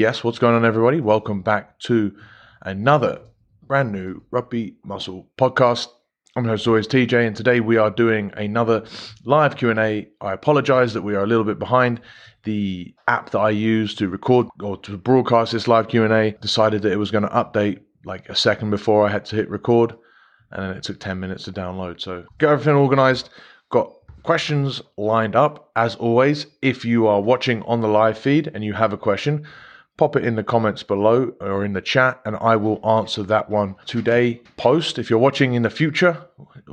Yes, what's going on, everybody? Welcome back to another brand new Rugby Muscle podcast. I'm your host, always TJ, and today we are doing another live Q&A. I apologize that we are a little bit behind. The app that I use to record or to broadcast this live Q&A decided that it was going to update like a second before I had to hit record, and then it took 10 minutes to download. So get everything organized. Got questions lined up as always. If you are watching on the live feed and you have a question, pop it in the comments below or in the chat and I will answer that one today post. If you're watching in the future,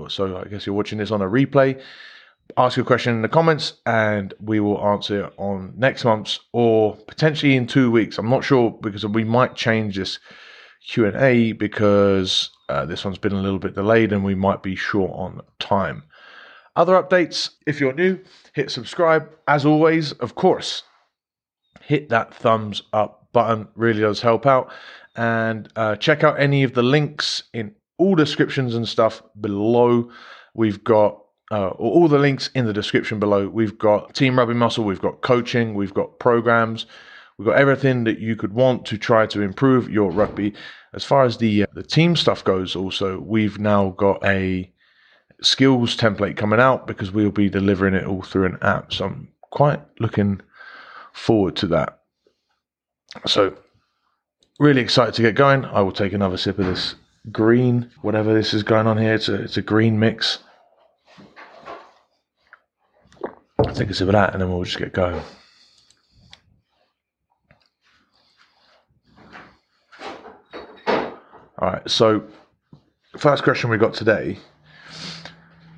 so I guess you're watching this on a replay, ask your question in the comments and we will answer it on next month's or potentially in 2 weeks. I'm not sure because we might change this Q&A because uh, this one's been a little bit delayed and we might be short on time. Other updates, if you're new, hit subscribe. As always, of course, hit that thumbs up button, really does help out. And uh, check out any of the links in all descriptions and stuff below. We've got uh, all the links in the description below. We've got Team Rugby Muscle, we've got coaching, we've got programs, we've got everything that you could want to try to improve your rugby. As far as the uh, the team stuff goes, also we've now got a skills template coming out because we'll be delivering it all through an app. So I'm quite looking forward to that. So, really excited to get going. I will take another sip of this green, whatever this is going on here. It's a, it's a green mix. I'll take a sip of that and then we'll just get going. All right, so first question we got today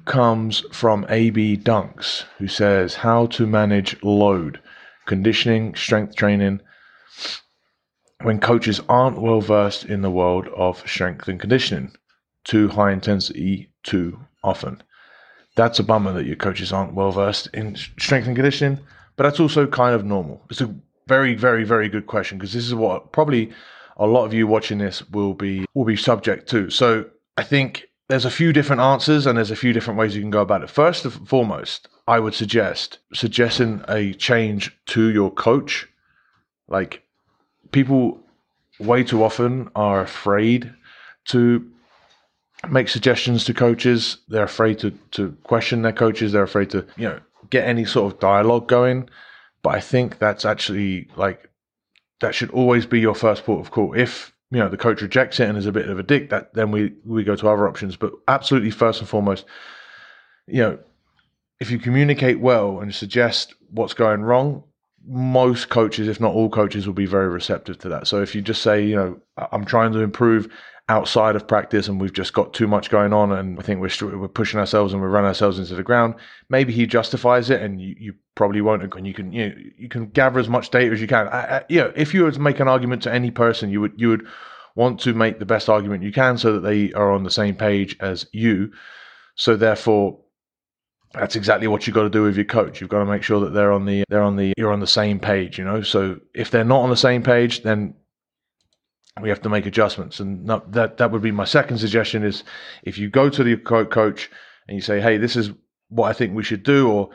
comes from AB Dunks, who says how to manage load, conditioning, strength training when coaches aren't well versed in the world of strength and conditioning. Too high intensity too often. That's a bummer that your coaches aren't well versed in strength and conditioning, but that's also kind of normal. It's a very, very, very good question because this is what probably a lot of you watching this will be will be subject to. So I think there's a few different answers and there's a few different ways you can go about it. First and foremost, I would suggest suggesting a change to your coach. Like people way too often are afraid to make suggestions to coaches. They're afraid to, to question their coaches. They're afraid to, you know, get any sort of dialogue going. But I think that's actually like that should always be your first port of call. If you know the coach rejects it and is a bit of a dick, that then we we go to other options. But absolutely, first and foremost, you know, if you communicate well and suggest what's going wrong, most coaches, if not all coaches, will be very receptive to that. So if you just say, you know, I'm trying to improve outside of practice and we've just got too much going on and I think we're we're pushing ourselves and we're running ourselves into the ground. Maybe he justifies it and you, you probably won't and you can you know, you can gather as much data as you can. I, I, you know, if you were to make an argument to any person, you would you would want to make the best argument you can so that they are on the same page as you. So therefore that's exactly what you've got to do with your coach. You've got to make sure that they're on the they're on the you're on the same page, you know. So if they're not on the same page, then we have to make adjustments. And that that would be my second suggestion is if you go to the coach and you say, "Hey, this is what I think we should do," or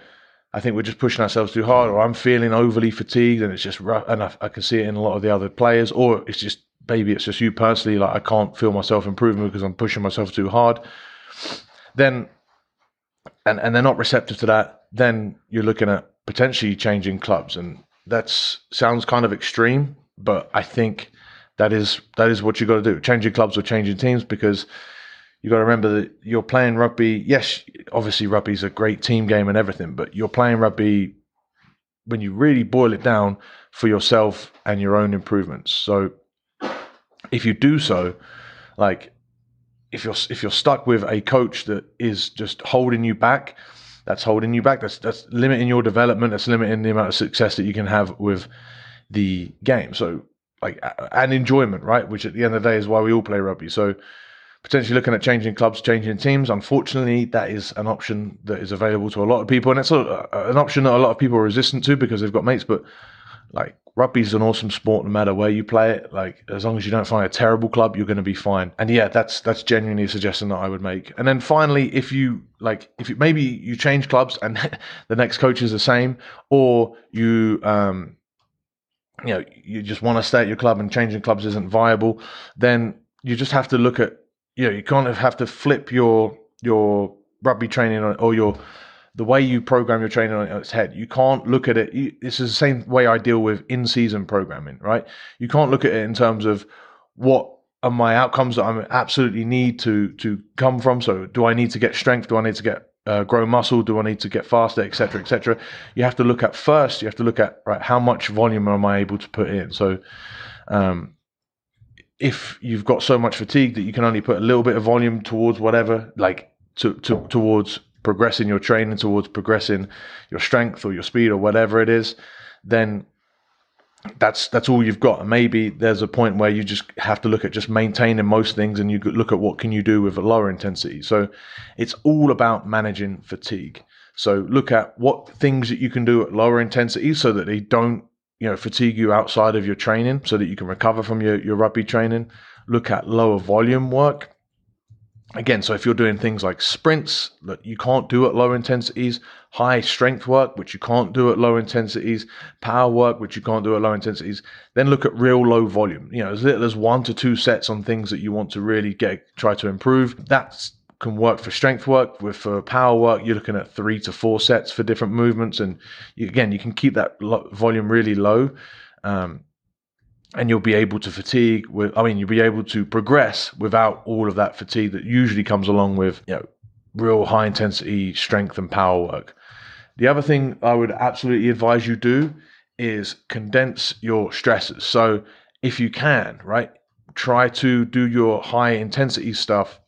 "I think we're just pushing ourselves too hard," or "I'm feeling overly fatigued and it's just rough," and I, I can see it in a lot of the other players, or it's just maybe it's just you personally, like I can't feel myself improving because I'm pushing myself too hard. Then, and and they're not receptive to that. Then you're looking at potentially changing clubs, and that sounds kind of extreme, but I think that is that is what you got to do. Changing clubs or changing teams because you got to remember that you're playing rugby. Yes, obviously rugby is a great team game and everything, but you're playing rugby when you really boil it down for yourself and your own improvements. So if you do so, like if you're if you're stuck with a coach that is just holding you back, that's holding you back. That's that's limiting your development. That's limiting the amount of success that you can have with the game. So like and enjoyment, right? Which at the end of the day is why we all play rugby. So potentially looking at changing clubs, changing teams. Unfortunately, that is an option that is available to a lot of people, and it's a, an option that a lot of people are resistant to because they've got mates. But like rugby is an awesome sport, no matter where you play it. Like as long as you don't find a terrible club, you're going to be fine. And yeah, that's that's genuinely a suggestion that I would make. And then finally, if you like, if you, maybe you change clubs and the next coach is the same, or you um you know you just want to stay at your club and changing clubs isn't viable, then you just have to look at you know you kind of have to flip your your rugby training or your the way you program your training on its head. You can't look at it. You, this is the same way I deal with in season programming, right? You can't look at it in terms of what are my outcomes that I absolutely need to to come from. So, do I need to get strength? Do I need to get uh, grow muscle? Do I need to get faster, etc., etc.? You have to look at first. You have to look at right how much volume am I able to put in. So, um, if you've got so much fatigue that you can only put a little bit of volume towards whatever, like to, to towards progressing your training towards progressing your strength or your speed or whatever it is, then that's that's all you've got. And maybe there's a point where you just have to look at just maintaining most things, and you look at what can you do with a lower intensity. So it's all about managing fatigue. So look at what things that you can do at lower intensity so that they don't you know fatigue you outside of your training, so that you can recover from your your rugby training. Look at lower volume work again, so if you're doing things like sprints that you can't do at low intensities, high strength work, which you can't do at low intensities, power work, which you can't do at low intensities, then look at real low volume. You know, as little as one to two sets on things that you want to really get, try to improve. That can work for strength work. With for power work, you're looking at three to four sets for different movements, and you, again, you can keep that volume really low. Um, and you'll be able to fatigue with i mean you'll be able to progress without all of that fatigue that usually comes along with you know real high intensity strength and power work. The other thing i would absolutely advise you do is condense your stresses. So if you can right try to do your high intensity stuff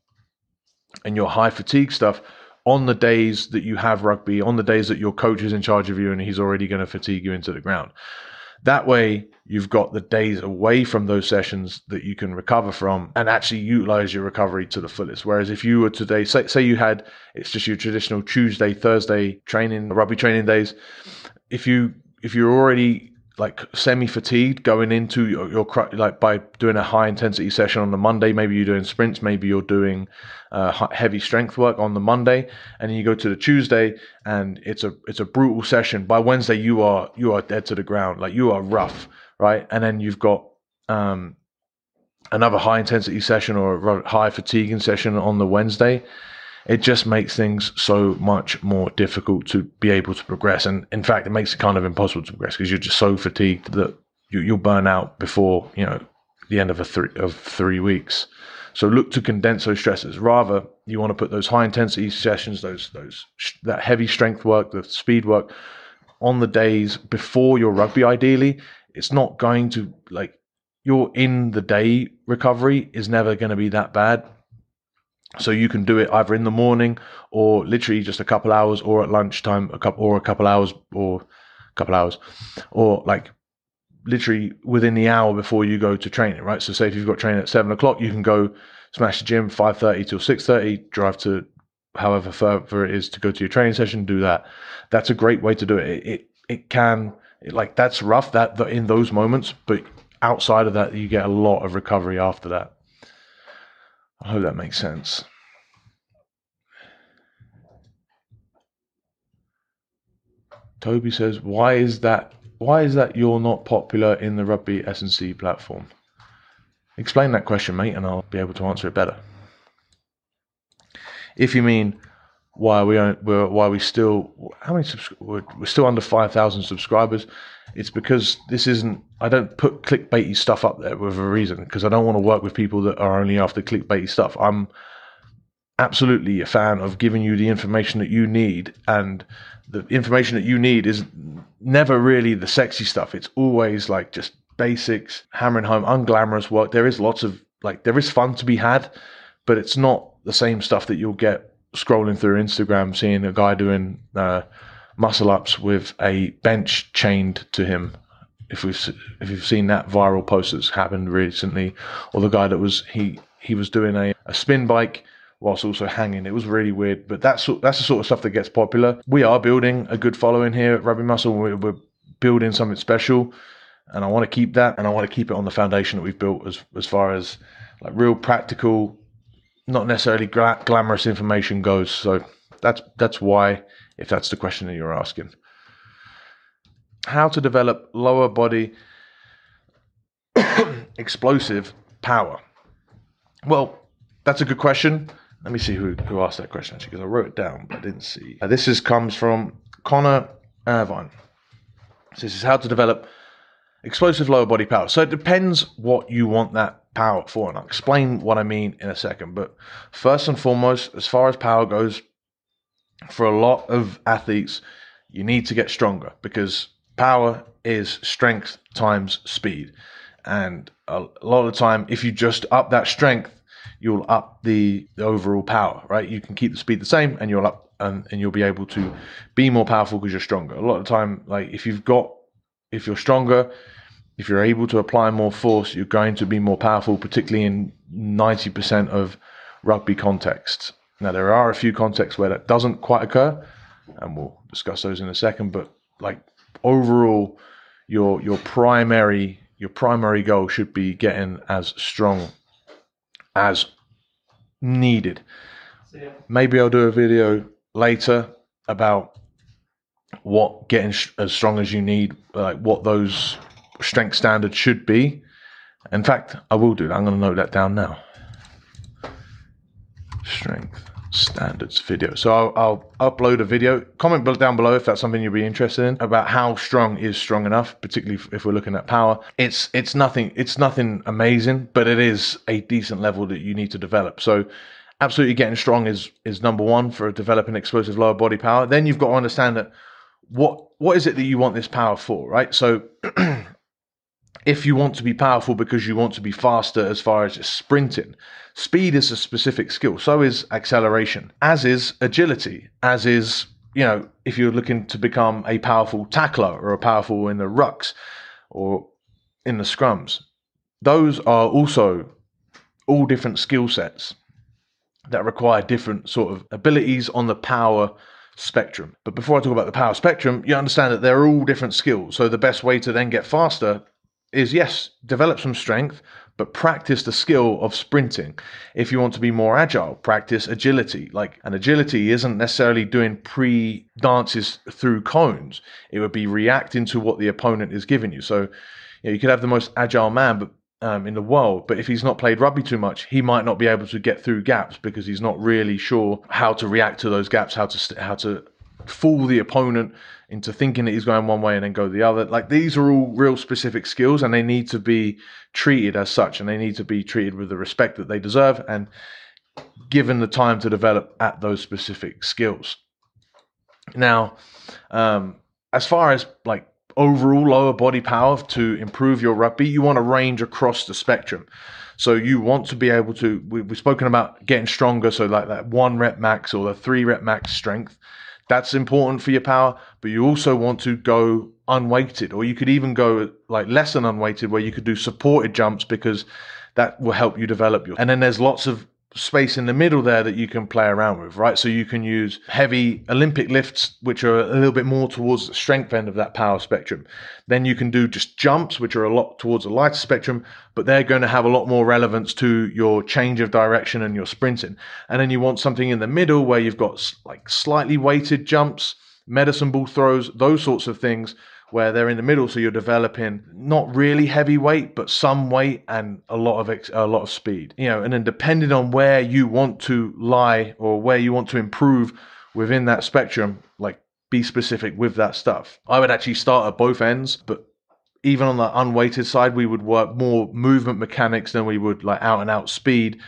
and your high fatigue stuff on the days that you have rugby on the days that your coach is in charge of you and he's already going to fatigue you into the ground that way, you've got the days away from those sessions that you can recover from and actually utilize your recovery to the fullest. Whereas if you were today, say, say you had, it's just your traditional Tuesday, Thursday training, rugby training days. If you, if you're already like semi fatigued going into your, your like by doing a high intensity session on the Monday. Maybe you're doing sprints. Maybe you're doing uh, heavy strength work on the Monday, and you go to the Tuesday, and it's a it's a brutal session. By Wednesday, you are you are dead to the ground. Like you are rough, right? And then you've got um, another high intensity session or a high fatiguing session on the Wednesday it just makes things so much more difficult to be able to progress. And in fact, it makes it kind of impossible to progress because you're just so fatigued that you, you'll burn out before, you know, the end of a three of three weeks. So look to condense those stresses. Rather, you want to put those high intensity sessions, those those that heavy strength work, the speed work, on the days before your rugby. Ideally, it's not going to like your in the day recovery is never going to be that bad so you can do it either in the morning or literally just a couple hours or at lunchtime, a couple or a couple hours or a couple hours or like literally within the hour before you go to training, right? So say if you've got training at seven o'clock, you can go smash the gym five thirty till six thirty, drive to however further it is to go to your training session, do that. That's a great way to do it. It it, it can it, like that's rough that, that in those moments, but outside of that, you get a lot of recovery after that. I hope that makes sense. Toby says, "Why is that? Why is that you're not popular in the rugby S&C platform?" Explain that question, mate, and I'll be able to answer it better. If you mean why we we're, why we still how many subs- we're, we're still under five thousand subscribers, it's because this isn't. I don't put clickbaity stuff up there with a reason because I don't want to work with people that are only after clickbaity stuff. I'm absolutely a fan of giving you the information that you need, and the information that you need is never really the sexy stuff. It's always like just basics, hammering home unglamorous work. There is lots of like there is fun to be had, but it's not the same stuff that you'll get scrolling through Instagram, seeing a guy doing. Uh, muscle ups with a bench chained to him. If we've if you've seen that viral post that's happened recently, or the guy that was he he was doing a, a spin bike whilst also hanging. It was really weird, but that's that's the sort of stuff that gets popular. We are building a good following here at Rugby Muscle. We're, we're building something special, and I want to keep that, and I want to keep it on the foundation that we've built as as far as like real practical, not necessarily glamorous information goes. So that's that's why if that's the question that you're asking. How to develop lower body explosive power? Well, that's a good question. Let me see who, who asked that question actually, because I wrote it down, but I didn't see. Uh, this is comes from Connor Irvine. So this is how to develop explosive lower body power. So it depends what you want that power for, and I'll explain what I mean in a second. But first and foremost, as far as power goes, for a lot of athletes, you need to get stronger because power is strength times speed. And a lot of the time, if you just up that strength, you'll up the, the overall power, right? You can keep the speed the same and you'll up and, and you'll be able to be more powerful because you're stronger. A lot of the time, like if you've got if you're stronger, if you're able to apply more force, you're going to be more powerful, particularly in 90% of rugby contexts. Now, there are a few contexts where that doesn't quite occur, and we'll discuss those in a second. But like overall, your your primary your primary goal should be getting as strong as needed. Maybe I'll do a video later about what getting sh- as strong as you need, like what those strength standards should be. In fact, I will do that. I'm going to note that down now. Strength standards video. So I'll, I'll, upload a video. Comment down below if that's something you'll be interested in about how strong is strong enough, particularly if we're looking at power. It's it's nothing it's nothing amazing, but it is a decent level that you need to develop. So absolutely getting strong is is number one for developing explosive lower body power. Then you've got to understand that what what is it that you want this power for, right? So if you want to be powerful because you want to be faster as far as sprinting, speed is a specific skill. So is acceleration, as is agility, as is you know if you're looking to become a powerful tackler or a powerful in the rucks or in the scrums. Those are also all different skill sets that require different sort of abilities on the power spectrum. But before I talk about the power spectrum, you understand that they're all different skills. So the best way to then get faster is yes, develop some strength, but practice the skill of sprinting. If you want to be more agile, practice agility. Like an agility isn't necessarily doing pre dances through cones. It would be reacting to what the opponent is giving you. So you, know, you could have the most agile man, but um, in the world, but if he's not played rugby too much, he might not be able to get through gaps because he's not really sure how to react to those gaps, how to how to fool the opponent into thinking that he's going one way and then go the other. Like these are all real specific skills, and they need to be treated as such, and they need to be treated with the respect that they deserve, and given the time to develop at those specific skills. Now, um, as far as like overall lower body power to improve your rugby, you want to range across the spectrum. So you want to be able to. We, have spoken about getting stronger, so like that one rep max or the three rep max strength. That's important for your power, but you also want to go unweighted, or you could even go like less than unweighted, where you could do supported jumps because that will help you develop your. And then there's lots of space in the middle there that you can play around with, right? So you can use heavy Olympic lifts, which are a little bit more towards the strength end of that power spectrum. Then you can do just jumps, which are a lot towards the lighter spectrum, but they're going to have a lot more relevance to your change of direction and your sprinting. And then you want something in the middle where you've got like slightly weighted jumps, medicine ball throws, those sorts of things where they're in the middle. So you're developing not really heavy weight, but some weight and a lot of ex- a lot of speed. You know, and then depending on where you want to lie or where you want to improve within that spectrum, like be specific with that stuff. I would actually start at both ends, but even on the unweighted side, we would work more movement mechanics than we would like out and out speed,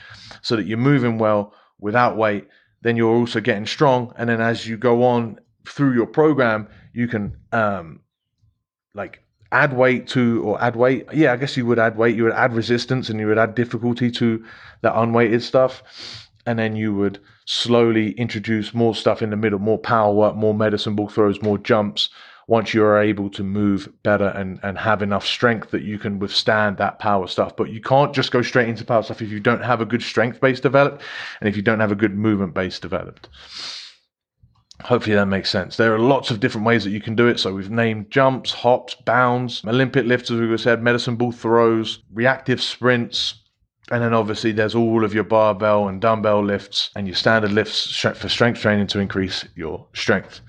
so that you're moving well without weight. Then you're also getting strong, and then as you go on through your program, you can um, like add weight to or add weight yeah i guess you would add weight you would add resistance and you would add difficulty to that unweighted stuff and then you would slowly introduce more stuff in the middle more power work more medicine ball throws more jumps once you're able to move better and, and have enough strength that you can withstand that power stuff. But you can't just go straight into power stuff if you don't have a good strength base developed and if you don't have a good movement base developed. Hopefully that makes sense. There are lots of different ways that you can do it. So we've named jumps, hops, bounds, Olympic lifts, as we said, medicine ball throws, reactive sprints, and then obviously there's all of your barbell and dumbbell lifts and your standard lifts for strength training to increase your strength.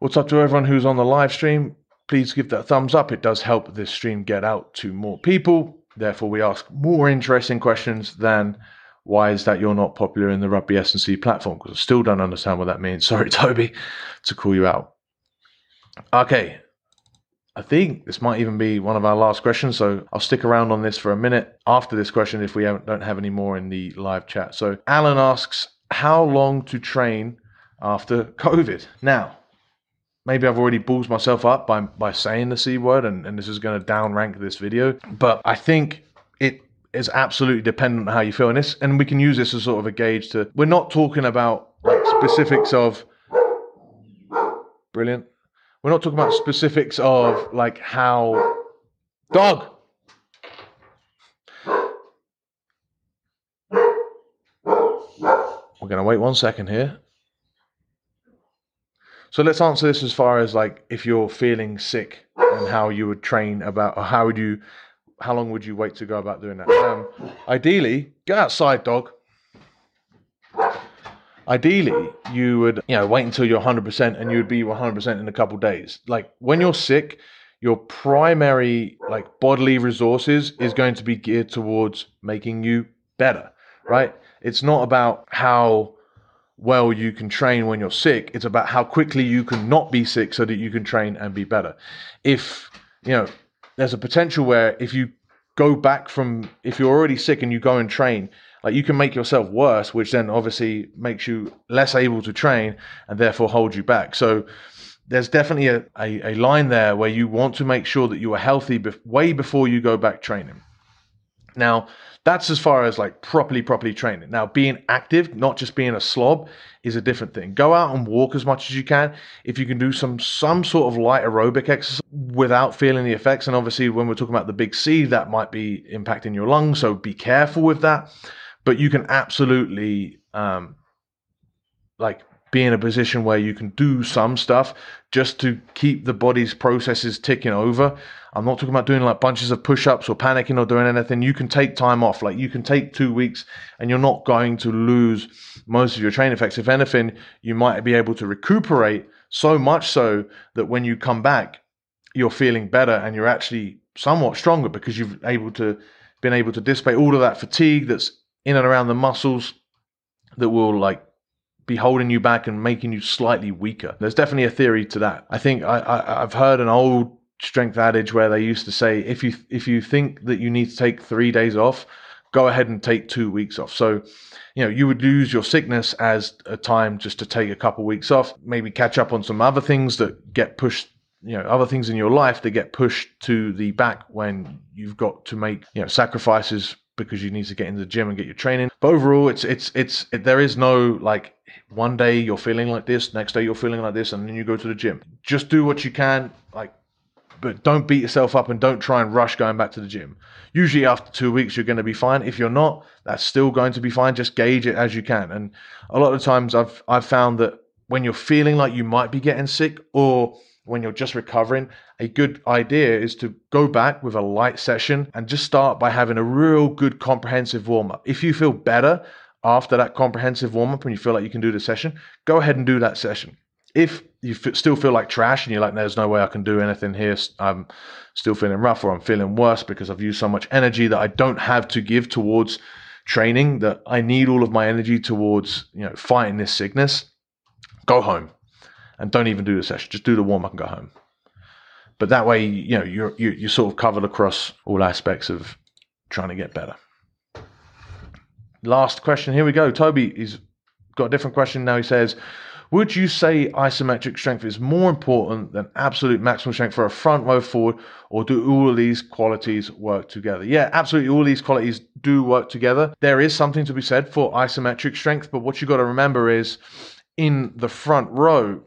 What's up to everyone who's on the live stream? please give that thumbs up. It does help this stream get out to more people. Therefore, we ask more interesting questions than why is that you're not popular in the rugby S&C platform? Because I still don't understand what that means. Sorry, Toby, to call you out. Okay, I think this might even be one of our last questions, so I'll stick around on this for a minute after this question if we don't have any more in the live chat. So, Alan asks, how long to train after COVID? Now, maybe I've already balls myself up by, by saying the C word, and, and this is going to downrank this video, but I think it is absolutely dependent on how you feel. And this, and we can use this as sort of a gauge to. We're not talking about like specifics of. Brilliant. We're not talking about specifics of like how. Dog. We're going to wait one second here. So let's answer this as far as like if you're feeling sick and how you would train about, or how would you how long would you wait to go about doing that? Um, ideally, go outside, dog. Ideally, you would you know wait until you're 100% and you would be 100% in a couple days. Like when you're sick, your primary like bodily resources is going to be geared towards making you better, right? It's not about how well you can train when you're sick. It's about how quickly you can not be sick so that you can train and be better. If you know there's a potential where if you go back from if you're already sick and you go and train like you can make yourself worse which then obviously makes you less able to train and therefore hold you back. So there's definitely a, a, a line there where you want to make sure that you are healthy bef- way before you go back training now that's as far as like properly, properly training. Now, being active, not just being a slob, is a different thing. Go out and walk as much as you can. If you can do some some sort of light aerobic exercise without feeling the effects, and obviously when we're talking about the big C, that might be impacting your lungs. So be careful with that. But you can absolutely um, like be in a position where you can do some stuff just to keep the body's processes ticking over I'm not talking about doing like bunches of push ups or panicking or doing anything. You can take time off. Like you can take two weeks and you're not going to lose most of your training effects. If anything, you might be able to recuperate so much so that when you come back, you're feeling better and you're actually somewhat stronger because you've able to been able to dissipate all of that fatigue that's in and around the muscles that will like be holding you back and making you slightly weaker. There's definitely a theory to that. I think I, I, have heard an old strength adage where they used to say if you if you think that you need to take 3 days off go ahead and take 2 weeks off so you know you would use your sickness as a time just to take a couple weeks off maybe catch up on some other things that get pushed you know other things in your life that get pushed to the back when you've got to make you know sacrifices because you need to get in the gym and get your training but overall it's it's it's it, there is no like one day you're feeling like this next day you're feeling like this and then you go to the gym just do what you can like but don't beat yourself up and don't try and rush going back to the gym. Usually, after two weeks, you're going to be fine. If you're not, that's still going to be fine. Just gauge it as you can. And a lot of times, I've I've found that when you're feeling like you might be getting sick or when you're just recovering, a good idea is to go back with a light session and just start by having a real good comprehensive warm up. If you feel better after that comprehensive warm up and you feel like you can do the session, go ahead and do that session if you f- still feel like trash and you're like, there's no way I can do anything here, I'm still feeling rough or I'm feeling worse because I've used so much energy that I don't have to give towards training, that I need all of my energy towards, you know, fighting this sickness, go home and don't even do the session. Just do the warm up and go home. But that way, you know, you're, you're, you're sort of covered across all aspects of trying to get better. Last question. Here we go. Toby, he's got a different question now. He says, would you say isometric strength is more important than absolute maximum strength for a front row forward, or do all of these qualities work together? Yeah, absolutely. All these qualities do work together. There is something to be said for isometric strength, but what you got to remember is in the front row,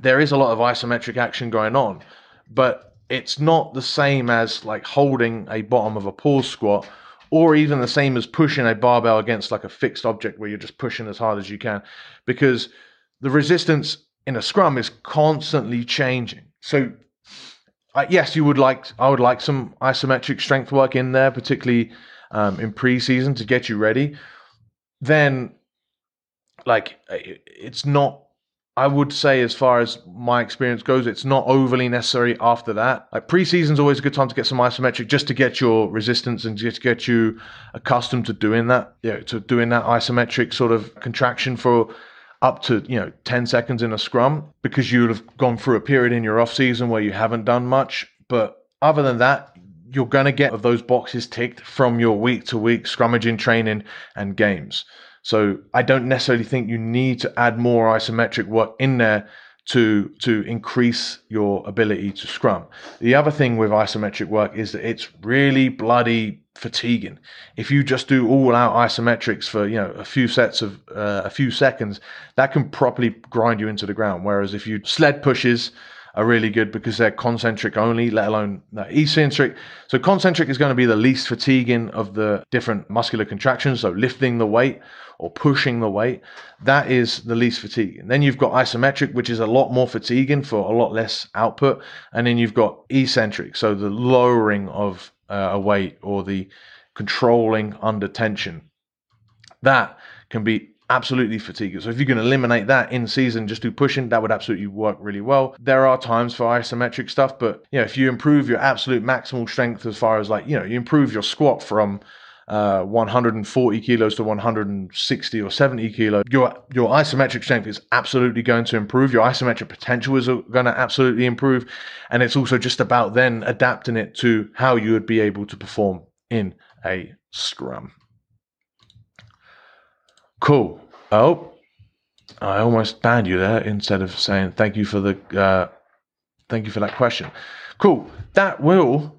there is a lot of isometric action going on, but it's not the same as like holding a bottom of a pause squat or even the same as pushing a barbell against like a fixed object where you're just pushing as hard as you can because the resistance in a scrum is constantly changing. So uh, yes you would like i would like some isometric strength work in there particularly um, in preseason to get you ready. Then like it's not I would say, as far as my experience goes, it's not overly necessary after that. Like preseason's always a good time to get some isometric just to get your resistance and just get you accustomed to doing that, yeah, to doing that isometric sort of contraction for up to you know 10 seconds in a scrum because you would have gone through a period in your off season where you haven't done much. But other than that, you're going to get those boxes ticked from your week to week scrummaging training and games. So I don't necessarily think you need to add more isometric work in there to to increase your ability to scrum. The other thing with isometric work is that it's really bloody fatiguing. If you just do all out isometrics for you know a few sets of uh, a few seconds, that can properly grind you into the ground. Whereas if you sled pushes are really good because they're concentric only, let alone eccentric. So concentric is going to be the least fatiguing of the different muscular contractions. So lifting the weight or pushing the weight, that is the least fatiguing. Then you've got isometric, which is a lot more fatiguing for a lot less output. And then you've got eccentric, so the lowering of uh, a weight or the controlling under tension. That can be absolutely fatiguing. So if you can eliminate that in season, just do pushing, that would absolutely work really well. There are times for isometric stuff, but you know, if you improve your absolute maximal strength as far as like, you know, you improve your squat from uh, 140 kilos to 160 or 70 kilo, your your isometric strength is absolutely going to improve. Your isometric potential is going to absolutely improve, and it's also just about then adapting it to how you would be able to perform in a scrum. Cool. Oh, I almost banned you there instead of saying thank you for the uh, thank you for that question. Cool. That will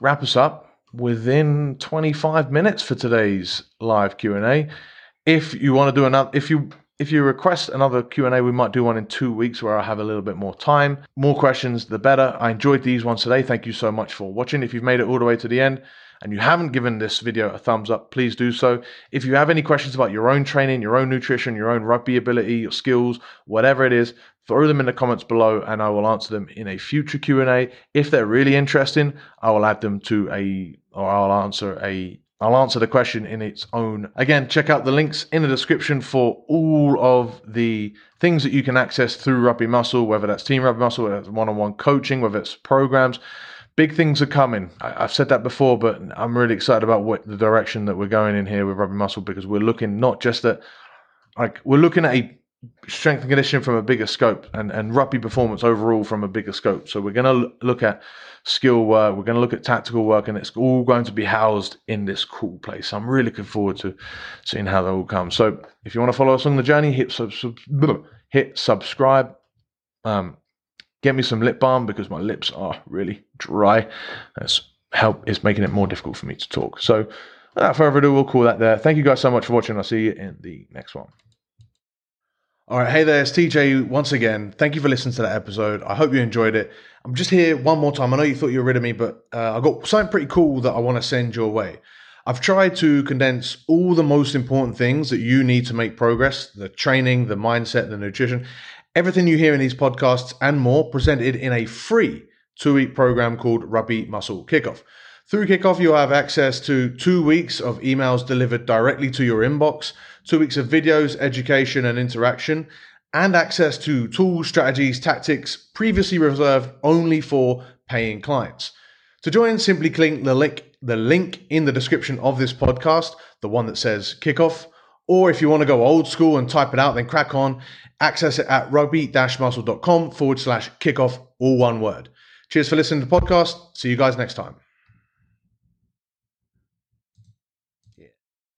wrap us up within 25 minutes for today's live Q&A. If you want to do another if you if you request another Q&A, we might do one in 2 weeks where I have a little bit more time. More questions the better. I enjoyed these ones today. Thank you so much for watching. If you've made it all the way to the end, and you haven't given this video a thumbs up, please do so. If you have any questions about your own training, your own nutrition, your own rugby ability, your skills, whatever it is, throw them in the comments below and I will answer them in a future Q&A. If they're really interesting, I will add them to a or I'll answer a I'll answer the question in its own. Again, check out the links in the description for all of the things that you can access through Rugby Muscle, whether that's Team Rugby Muscle, whether it's one-on-one coaching, whether it's programs big things are coming. I, have said that before, but I'm really excited about what the direction that we're going in here with Rugby Muscle because we're looking not just at like we're looking at a strength and conditioning from a bigger scope and, and rugby performance overall from a bigger scope. So we're going to look at skill work, we're going to look at tactical work, and it's all going to be housed in this cool place. I'm really looking forward to seeing how that all comes. So if you want to follow us on the journey, hit sub, sub hit subscribe. Um, Get me some lip balm because my lips are really dry. That's help is making it more difficult for me to talk. So without further ado, we'll call that there. Thank you guys so much for watching. I'll see you in the next one. All right, hey there, it's TJ once again. Thank you for listening to that episode. I hope you enjoyed it. I'm just here one more time. I know you thought you were rid of me, but uh, I got something pretty cool that I want to send your way. I've tried to condense all the most important things that you need to make progress the training, the mindset, the nutrition Everything you hear in these podcasts and more presented in a free two week program called Rugby Muscle Kickoff. Through Kickoff, you'll have access to two weeks of emails delivered directly to your inbox, two weeks of videos, education, and interaction, and access to tools, strategies, tactics previously reserved only for paying clients. To join, simply click the link, the link in the description of this podcast, the one that says Kickoff. Or if you want to go old school and type it out, then crack on Access it at rugby-muscle.com forward slash kickoff, all one word. Cheers for listening to the podcast. See you guys next time.